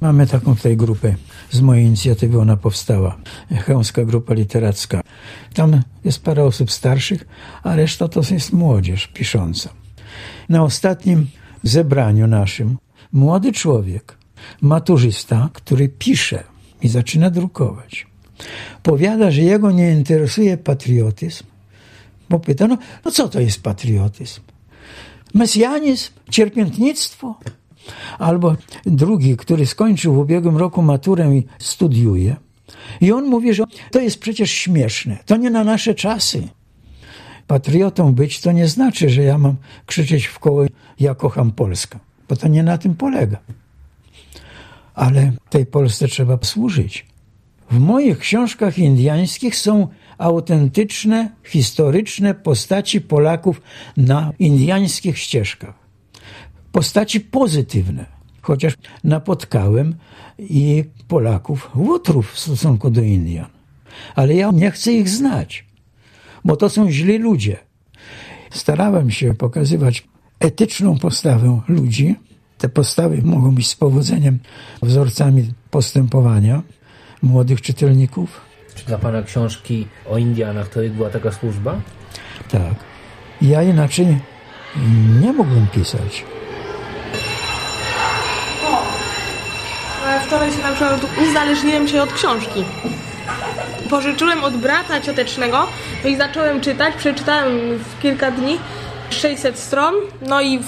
Mamy taką tutaj grupę. Z mojej inicjatywy ona powstała. Chełmska Grupa Literacka. Tam jest parę osób starszych, a reszta to jest młodzież pisząca. Na ostatnim zebraniu naszym młody człowiek, maturzysta, który pisze i zaczyna drukować, powiada, że jego nie interesuje patriotyzm, bo pyta, no, no co to jest patriotyzm? Mesjanizm? Cierpiętnictwo? Albo drugi, który skończył w ubiegłym roku maturę i studiuje. I on mówi, że to jest przecież śmieszne. To nie na nasze czasy. Patriotą być to nie znaczy, że ja mam krzyczeć w koło ja kocham Polskę, bo to nie na tym polega. Ale tej Polsce trzeba służyć. W moich książkach indiańskich są autentyczne, historyczne postaci Polaków na indiańskich ścieżkach. Postaci pozytywne, chociaż napotkałem i Polaków, łotrów w stosunku do Indian. Ale ja nie chcę ich znać, bo to są źli ludzie. Starałem się pokazywać etyczną postawę ludzi. Te postawy mogą być z powodzeniem wzorcami postępowania młodych czytelników. Czy dla pana książki o Indianach to była taka służba? Tak. Ja inaczej nie mógłbym pisać. Wczoraj się na przykład uzależniłem się od książki. Pożyczyłem od brata ciotecznego no i zacząłem czytać. Przeczytałem w kilka dni 600 stron. No i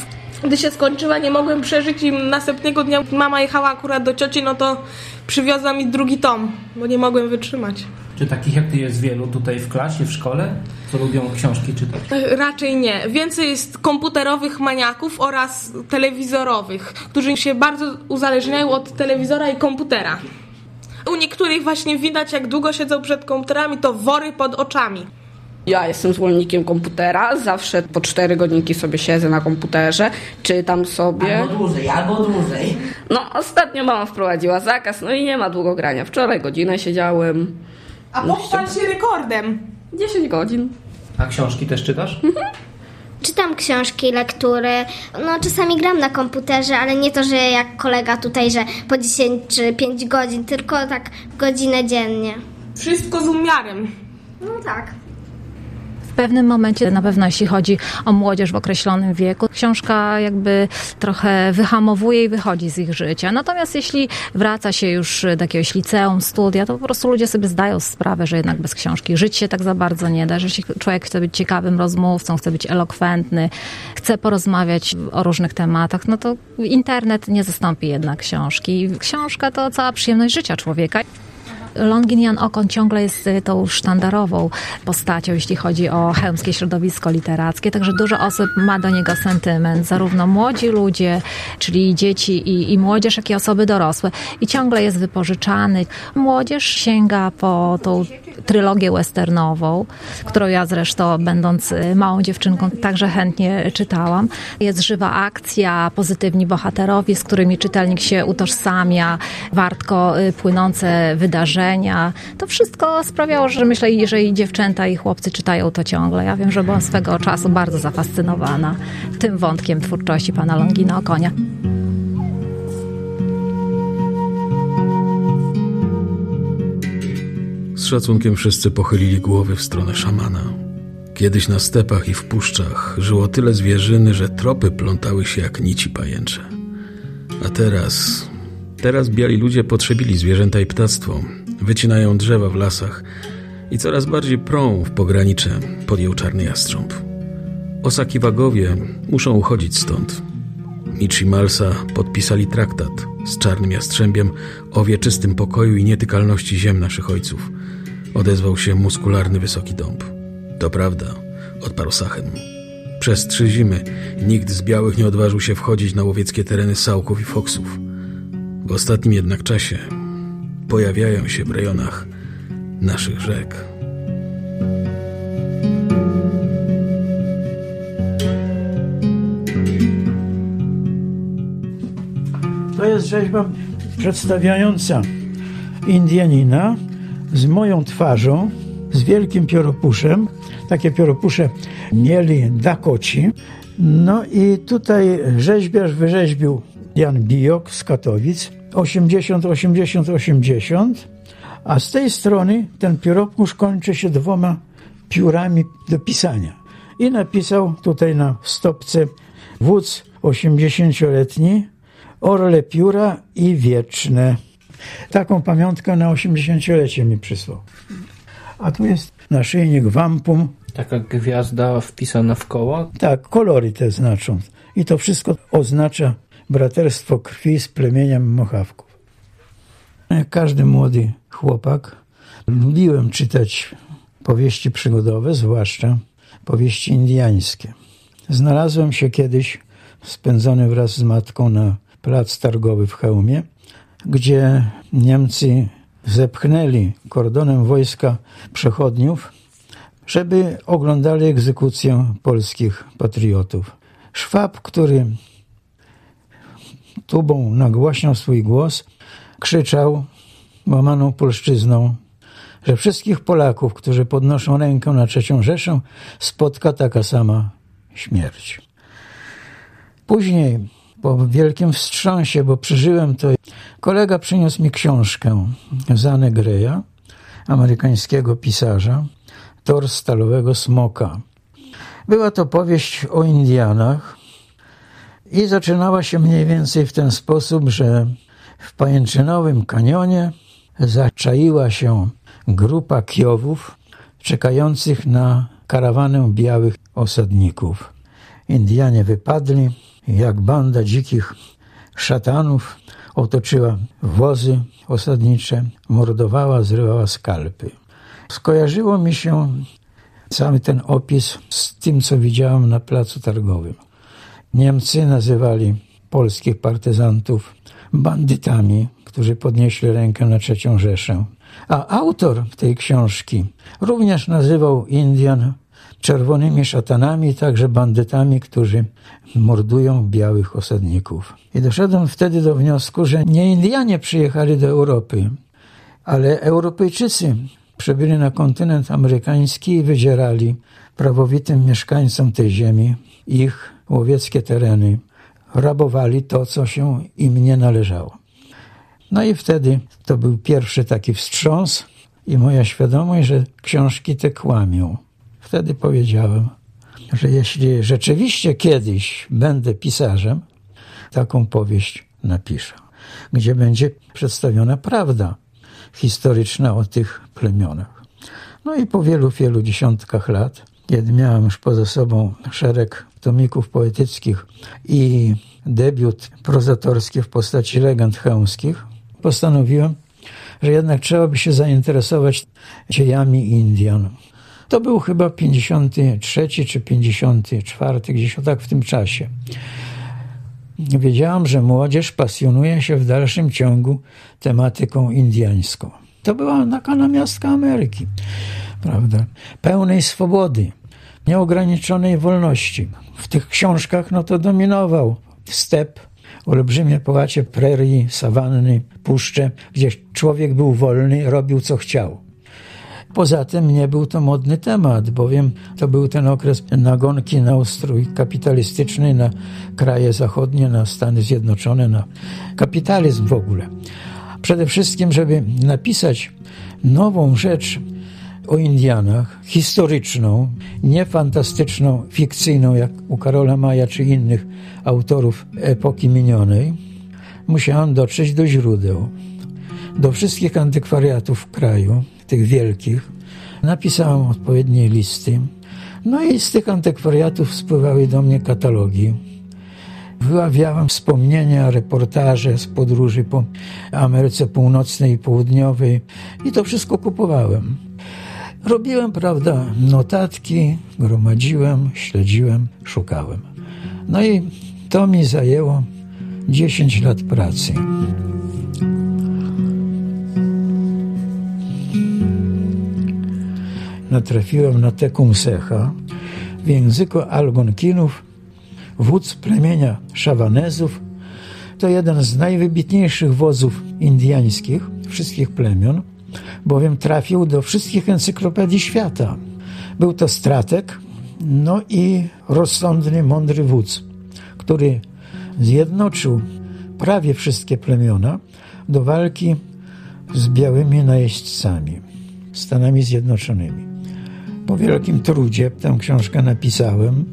gdy się skończyła, nie mogłem przeżyć i następnego dnia mama jechała akurat do cioci, no to przywiozła mi drugi tom, bo nie mogłem wytrzymać. Czy takich jak ty jest wielu tutaj w klasie, w szkole, co lubią książki czytać? Raczej nie. Więcej jest komputerowych maniaków oraz telewizorowych, którzy się bardzo uzależniają od telewizora i komputera. U niektórych właśnie widać, jak długo siedzą przed komputerami, to wory pod oczami. Ja jestem zwolennikiem komputera, zawsze po cztery godzinki sobie siedzę na komputerze, czytam sobie. Albo dłużej, albo dłużej. No, ostatnio mama wprowadziła zakaz, no i nie ma długo grania. Wczoraj godzinę siedziałem. A pochwal się rekordem. 10 godzin. A książki też czytasz? Czytam książki, lektury. No, czasami gram na komputerze, ale nie to, że jak kolega tutaj, że po 10 czy 5 godzin, tylko tak godzinę dziennie. Wszystko z umiarem. No tak. Pewnym momencie, na pewno jeśli chodzi o młodzież w określonym wieku, książka jakby trochę wyhamowuje i wychodzi z ich życia. Natomiast jeśli wraca się już do jakiegoś liceum, studia, to po prostu ludzie sobie zdają sprawę, że jednak bez książki żyć się tak za bardzo nie da, że człowiek chce być ciekawym rozmówcą, chce być elokwentny, chce porozmawiać o różnych tematach, no to internet nie zastąpi jednak książki. Książka to cała przyjemność życia człowieka. Longinian Okon ciągle jest y, tą sztandarową postacią, jeśli chodzi o chełmskie środowisko literackie, także dużo osób ma do niego sentyment, zarówno młodzi ludzie, czyli dzieci i, i młodzież, jak i osoby dorosłe. I ciągle jest wypożyczany. Młodzież sięga po tą trylogię westernową, którą ja zresztą, będąc y, małą dziewczynką, także chętnie czytałam. Jest żywa akcja, pozytywni bohaterowie, z którymi czytelnik się utożsamia, wartko y, płynące wydarzenia. To wszystko sprawiało, że myślę, że i dziewczęta i chłopcy czytają to ciągle. Ja wiem, że byłam swego czasu bardzo zafascynowana tym wątkiem twórczości pana Longina Okonia. Z szacunkiem wszyscy pochylili głowy w stronę szamana. Kiedyś na stepach i w puszczach żyło tyle zwierzyny, że tropy plątały się jak nici pajęcze. A teraz... Teraz biali ludzie potrzebili zwierzęta i ptactwo. Wycinają drzewa w lasach i coraz bardziej prą w pogranicze, podjął czarny jastrząb. Osakiwagowie muszą uchodzić stąd. Michi Malsa podpisali traktat z czarnym jastrzębiem o wieczystym pokoju i nietykalności ziem naszych ojców. Odezwał się muskularny wysoki dąb. To prawda, odparł Sachem. Przez trzy zimy nikt z białych nie odważył się wchodzić na łowieckie tereny sałków i foksów. W ostatnim jednak czasie pojawiają się w rejonach naszych rzek. To jest rzeźba przedstawiająca Indianina z moją twarzą, z wielkim pióropuszem. Takie pióropusze mieli Dakoci. No i tutaj rzeźbiarz wyrzeźbił Jan Bijok z Katowic 80, 80, 80, a z tej strony ten pióropusz kończy się dwoma piórami do pisania. I napisał tutaj na stopce wódz 80-letni, orle pióra i wieczne. Taką pamiątkę na 80-lecie mi przysłał. A tu jest naszyjnik wampum. Taka gwiazda wpisana w koło. Tak, kolory te znaczą. I to wszystko oznacza braterstwo krwi z plemieniem Mochawków. Jak każdy młody chłopak, lubiłem czytać powieści przygodowe, zwłaszcza powieści indiańskie. Znalazłem się kiedyś spędzony wraz z matką na plac targowy w Chełmie, gdzie Niemcy zepchnęli kordonem wojska przechodniów, żeby oglądali egzekucję polskich patriotów. Szwab, który tubą nagłaśniał swój głos, krzyczał łamaną polszczyzną, że wszystkich Polaków, którzy podnoszą rękę na trzecią Rzeszę, spotka taka sama śmierć. Później, po wielkim wstrząsie, bo przeżyłem to, kolega przyniósł mi książkę Zane Greya, amerykańskiego pisarza, Tor Stalowego Smoka. Była to powieść o Indianach i zaczynała się mniej więcej w ten sposób, że w pajęczynowym kanionie zaczaiła się grupa kiowów czekających na karawanę białych osadników. Indianie wypadli, jak banda dzikich szatanów otoczyła wozy osadnicze, mordowała, zrywała skalpy. Skojarzyło mi się cały ten opis z tym, co widziałem na placu targowym. Niemcy nazywali polskich partyzantów bandytami, którzy podnieśli rękę na trzecią Rzeszę. A autor tej książki również nazywał Indian czerwonymi szatanami, także bandytami, którzy mordują białych osadników. I doszedłem wtedy do wniosku, że nie Indianie przyjechali do Europy, ale Europejczycy przybyli na kontynent amerykański i wydzierali prawowitym mieszkańcom tej ziemi ich łowieckie tereny. Rabowali to, co się im nie należało. No i wtedy to był pierwszy taki wstrząs i moja świadomość, że książki te kłamią. Wtedy powiedziałem, że jeśli rzeczywiście kiedyś będę pisarzem, taką powieść napiszę, gdzie będzie przedstawiona prawda historyczna o tych plemionach. No i po wielu, wielu dziesiątkach lat, kiedy miałem już poza sobą szereg tomików poetyckich i debiut prozatorski w postaci legend chełmskich, postanowiłem, że jednak trzeba by się zainteresować dziejami Indian. To był chyba 53 czy 54, gdzieś o tak w tym czasie. Wiedziałam, że młodzież pasjonuje się w dalszym ciągu tematyką indiańską. To była taka namiastka Ameryki, prawda? Pełnej swobody, nieograniczonej wolności. W tych książkach no to dominował step, olbrzymie połacie prerii, sawanny, puszcze, gdzie człowiek był wolny, robił co chciał. Poza tym nie był to modny temat, bowiem to był ten okres nagonki na ustrój kapitalistyczny, na kraje zachodnie, na Stany Zjednoczone, na kapitalizm w ogóle. Przede wszystkim, żeby napisać nową rzecz o Indianach, historyczną, nie fantastyczną, fikcyjną, jak u Karola Maja czy innych autorów epoki minionej, musiałem dotrzeć do źródeł, do wszystkich antykwariatów w kraju, tych wielkich. Napisałem odpowiednie listy. No i z tych antykwariatów spływały do mnie katalogi. Wyławiałem wspomnienia, reportaże z podróży po Ameryce Północnej i Południowej i to wszystko kupowałem. Robiłem, prawda, notatki, gromadziłem, śledziłem, szukałem. No i to mi zajęło 10 lat pracy. Natrafiłem na Tekumsecha w języku Algonkinów, wódz plemienia Szawanezów. To jeden z najwybitniejszych wozów indiańskich wszystkich plemion, bowiem trafił do wszystkich encyklopedii świata. Był to strateg, no i rozsądny, mądry wódz, który zjednoczył prawie wszystkie plemiona do walki z białymi najeźdźcami, Stanami Zjednoczonymi. Po wielkim trudzie tę książkę napisałem.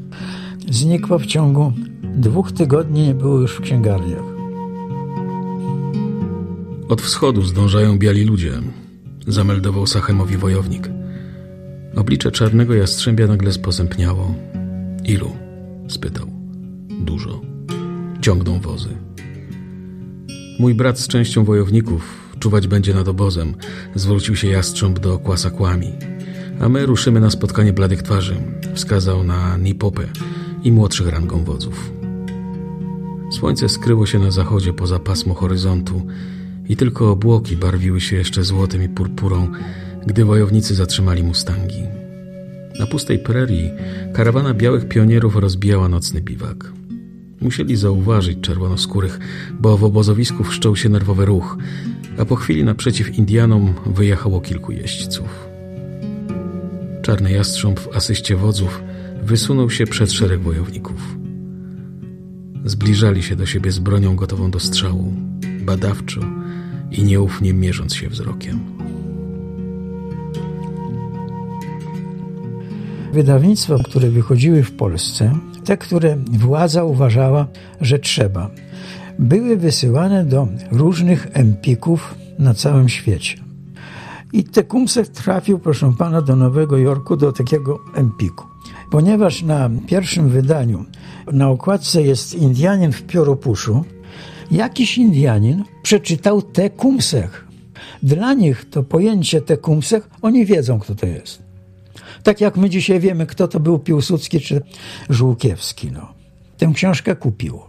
Znikła w ciągu dwóch tygodni, nie było już w księgarniach. Od wschodu zdążają biali ludzie, zameldował Sachemowi wojownik. Oblicze czarnego jastrzębia nagle sposępniało. Ilu? spytał. Dużo. Ciągną wozy. Mój brat z częścią wojowników czuwać będzie nad obozem, zwrócił się jastrząb do Kłasakłami. A my ruszymy na spotkanie bladych twarzy, wskazał na Nipopę i młodszych rangą wodzów. Słońce skryło się na zachodzie poza pasmo horyzontu i tylko obłoki barwiły się jeszcze złotem i purpurą, gdy wojownicy zatrzymali mustangi. Na pustej prerii karawana białych pionierów rozbijała nocny biwak. Musieli zauważyć czerwonoskórych, bo w obozowisku wszczął się nerwowy ruch, a po chwili naprzeciw Indianom wyjechało kilku jeźdźców. Czarny jastrząb w asyście wodzów wysunął się przed szereg wojowników. Zbliżali się do siebie z bronią gotową do strzału, badawczo i nieufnie mierząc się wzrokiem. Wydawnictwa, które wychodziły w Polsce, te, które władza uważała, że trzeba, były wysyłane do różnych empików na całym świecie. I Tecumseh trafił, proszę pana, do Nowego Jorku, do takiego empiku. Ponieważ na pierwszym wydaniu na okładce jest Indianin w pióropuszu, jakiś Indianin przeczytał Tecumseh. Dla nich to pojęcie Tecumseh, oni wiedzą, kto to jest. Tak jak my dzisiaj wiemy, kto to był Piłsudski czy Żółkiewski. No. Tę książkę kupił.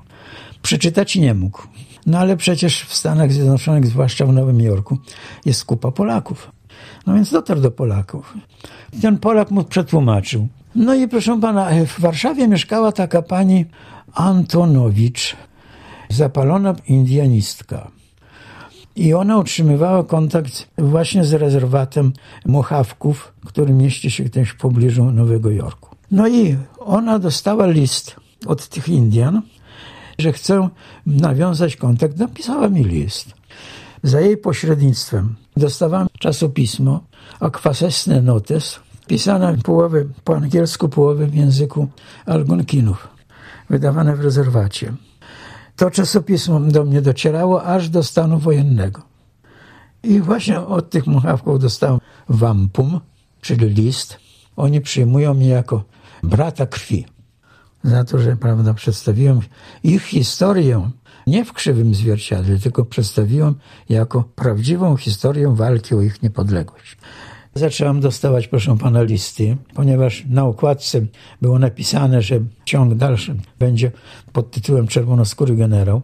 Przeczytać nie mógł. No ale przecież w Stanach Zjednoczonych, zwłaszcza w Nowym Jorku, jest kupa Polaków. No więc dotarł do Polaków. Ten Polak mu przetłumaczył. No i proszę pana, w Warszawie mieszkała taka pani Antonowicz, zapalona indianistka. I ona utrzymywała kontakt właśnie z rezerwatem Mochawków, który mieści się gdzieś w pobliżu Nowego Jorku. No i ona dostała list od tych Indian, że chce nawiązać kontakt. Napisała mi list. Za jej pośrednictwem dostawałem czasopismo Akwasesne Notes, pisane połowę po angielsku, połowę w języku Algonkinów, wydawane w rezerwacie. To czasopismo do mnie docierało aż do stanu wojennego. I właśnie od tych muchawków dostałem wampum, czyli list. Oni przyjmują mnie jako brata krwi. Za to, że prawda, przedstawiłem ich historię nie w krzywym zwierciadle, tylko przedstawiłem jako prawdziwą historię walki o ich niepodległość. Zaczęłam dostawać, proszę pana, listy, ponieważ na okładce było napisane, że ciąg dalszy będzie pod tytułem Czerwonoskóry Generał.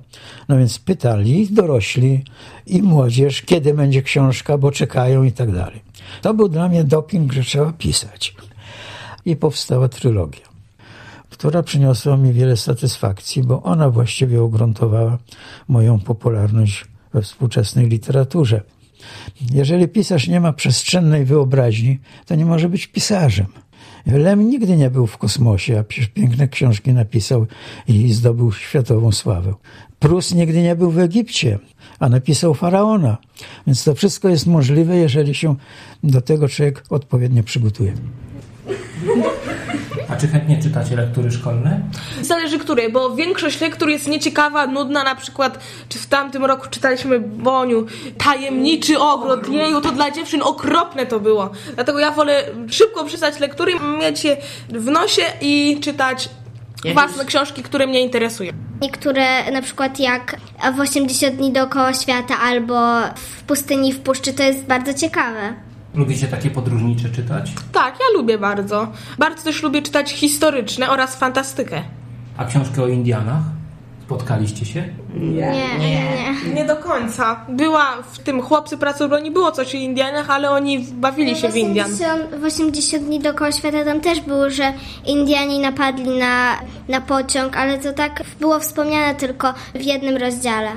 No więc pytali dorośli i młodzież, kiedy będzie książka, bo czekają i tak dalej. To był dla mnie doping, że trzeba pisać. I powstała trylogia, która przyniosła mi wiele satysfakcji, bo ona właściwie ugruntowała moją popularność we współczesnej literaturze. Jeżeli pisarz nie ma przestrzennej wyobraźni, to nie może być pisarzem. Lem nigdy nie był w kosmosie, a przecież piękne książki napisał i zdobył światową sławę. Prus nigdy nie był w Egipcie, a napisał faraona. Więc to wszystko jest możliwe, jeżeli się do tego człowiek odpowiednio przygotuje. A czy chętnie czytacie lektury szkolne? Zależy której, bo większość lektur jest nieciekawa, nudna, na przykład czy w tamtym roku czytaliśmy Boniu Tajemniczy Ogród, jeju, to dla dziewczyn okropne to było. Dlatego ja wolę szybko przeczytać lektury, mieć je w nosie i czytać własne książki, które mnie interesują. Niektóre, na przykład jak w 80 dni dookoła świata albo w pustyni w puszczy, to jest bardzo ciekawe. Lubicie takie podróżnicze czytać? Tak, ja lubię bardzo. Bardzo też lubię czytać historyczne oraz fantastykę. A książkę o Indianach? Spotkaliście się? Nie, nie, nie. Nie do końca. Była w tym Chłopcy Pracy Broni, było coś o Indianach, ale oni bawili się w Indian. 80, w 80 dni dookoła świata tam też było, że Indiani napadli na, na pociąg, ale to tak było wspomniane tylko w jednym rozdziale.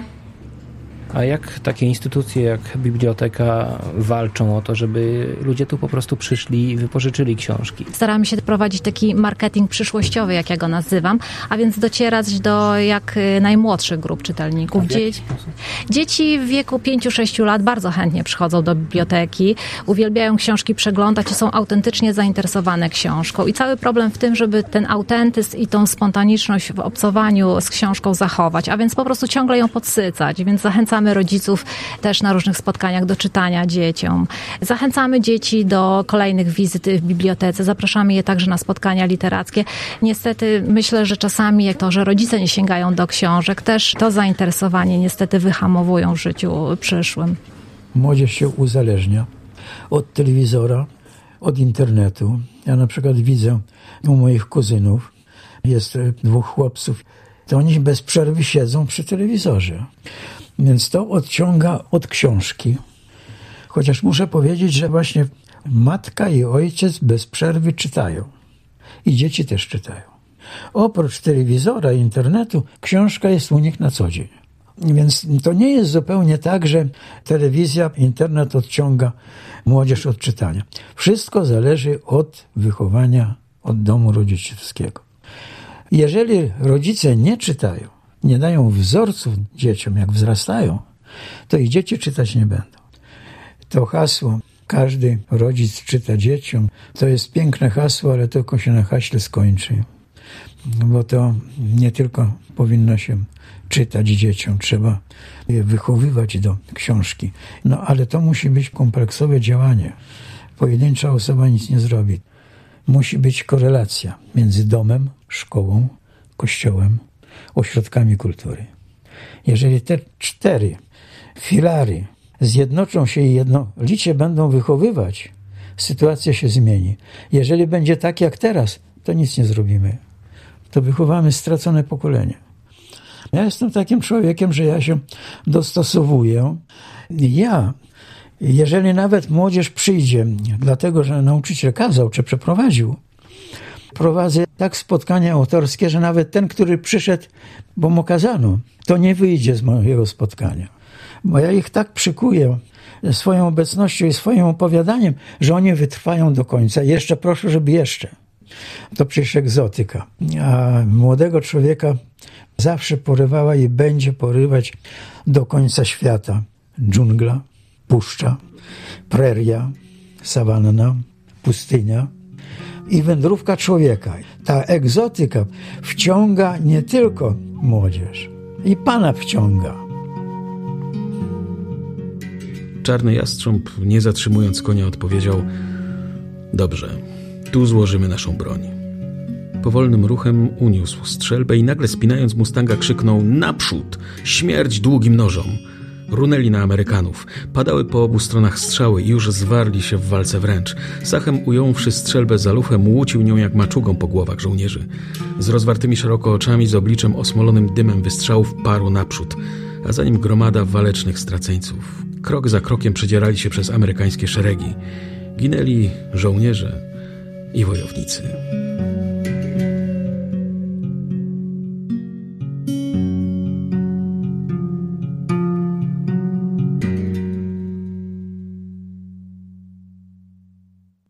A jak takie instytucje jak biblioteka walczą o to, żeby ludzie tu po prostu przyszli i wypożyczyli książki? Staramy się prowadzić taki marketing przyszłościowy, jak ja go nazywam, a więc docierać do jak y, najmłodszych grup czytelników. Dzieci, dzieci w wieku 5-6 lat bardzo chętnie przychodzą do biblioteki, uwielbiają książki przeglądać i są autentycznie zainteresowane książką. I cały problem w tym, żeby ten autentyzm i tą spontaniczność w obcowaniu z książką zachować, a więc po prostu ciągle ją podsycać. Więc zachęcamy rodziców też na różnych spotkaniach do czytania dzieciom. Zachęcamy dzieci do kolejnych wizyt w bibliotece, zapraszamy je także na spotkania literackie. Niestety myślę, że czasami jak to, że rodzice nie sięgają do książek, też to zainteresowanie niestety wyhamowują w życiu przyszłym. Młodzież się uzależnia od telewizora, od internetu. Ja na przykład widzę u moich kuzynów, jest dwóch chłopców, to oni bez przerwy siedzą przy telewizorze. Więc to odciąga od książki. Chociaż muszę powiedzieć, że właśnie matka i ojciec bez przerwy czytają. I dzieci też czytają. Oprócz telewizora i internetu, książka jest u nich na co dzień. Więc to nie jest zupełnie tak, że telewizja, internet odciąga młodzież od czytania. Wszystko zależy od wychowania, od domu rodzicielskiego. Jeżeli rodzice nie czytają, nie dają wzorców dzieciom, jak wzrastają, to i dzieci czytać nie będą. To hasło, każdy rodzic czyta dzieciom, to jest piękne hasło, ale tylko się na haśle skończy. Bo to nie tylko powinno się czytać dzieciom, trzeba je wychowywać do książki. No ale to musi być kompleksowe działanie. Pojedyncza osoba nic nie zrobi. Musi być korelacja między domem, szkołą, kościołem, ośrodkami kultury. Jeżeli te cztery filary zjednoczą się i jednolicie będą wychowywać, sytuacja się zmieni. Jeżeli będzie tak jak teraz, to nic nie zrobimy. To wychowamy stracone pokolenie. Ja jestem takim człowiekiem, że ja się dostosowuję. Ja, jeżeli nawet młodzież przyjdzie, dlatego że nauczyciel kazał czy przeprowadził, prowadzę tak spotkania autorskie, że nawet ten, który przyszedł, bo mu kazano, to nie wyjdzie z mojego spotkania. Bo ja ich tak przykuję swoją obecnością i swoim opowiadaniem, że oni wytrwają do końca. Jeszcze proszę, żeby jeszcze. To przecież egzotyka. A młodego człowieka zawsze porywała i będzie porywać do końca świata. Dżungla, puszcza, preria, sawanna, pustynia i wędrówka człowieka. Ta egzotyka wciąga nie tylko młodzież, i pana wciąga. Czarny jastrząb, nie zatrzymując konia, odpowiedział: Dobrze, tu złożymy naszą broń. Powolnym ruchem uniósł strzelbę i nagle spinając Mustanga krzyknął: Naprzód! Śmierć długim nożom! Runęli na Amerykanów. Padały po obu stronach strzały i już zwarli się w walce wręcz. Sachem ująwszy strzelbę za lufem, łucił nią jak maczugą po głowach żołnierzy. Z rozwartymi szeroko oczami, z obliczem osmolonym dymem wystrzałów parł naprzód, a za nim gromada walecznych straceńców. Krok za krokiem przedzierali się przez amerykańskie szeregi. Ginęli żołnierze i wojownicy.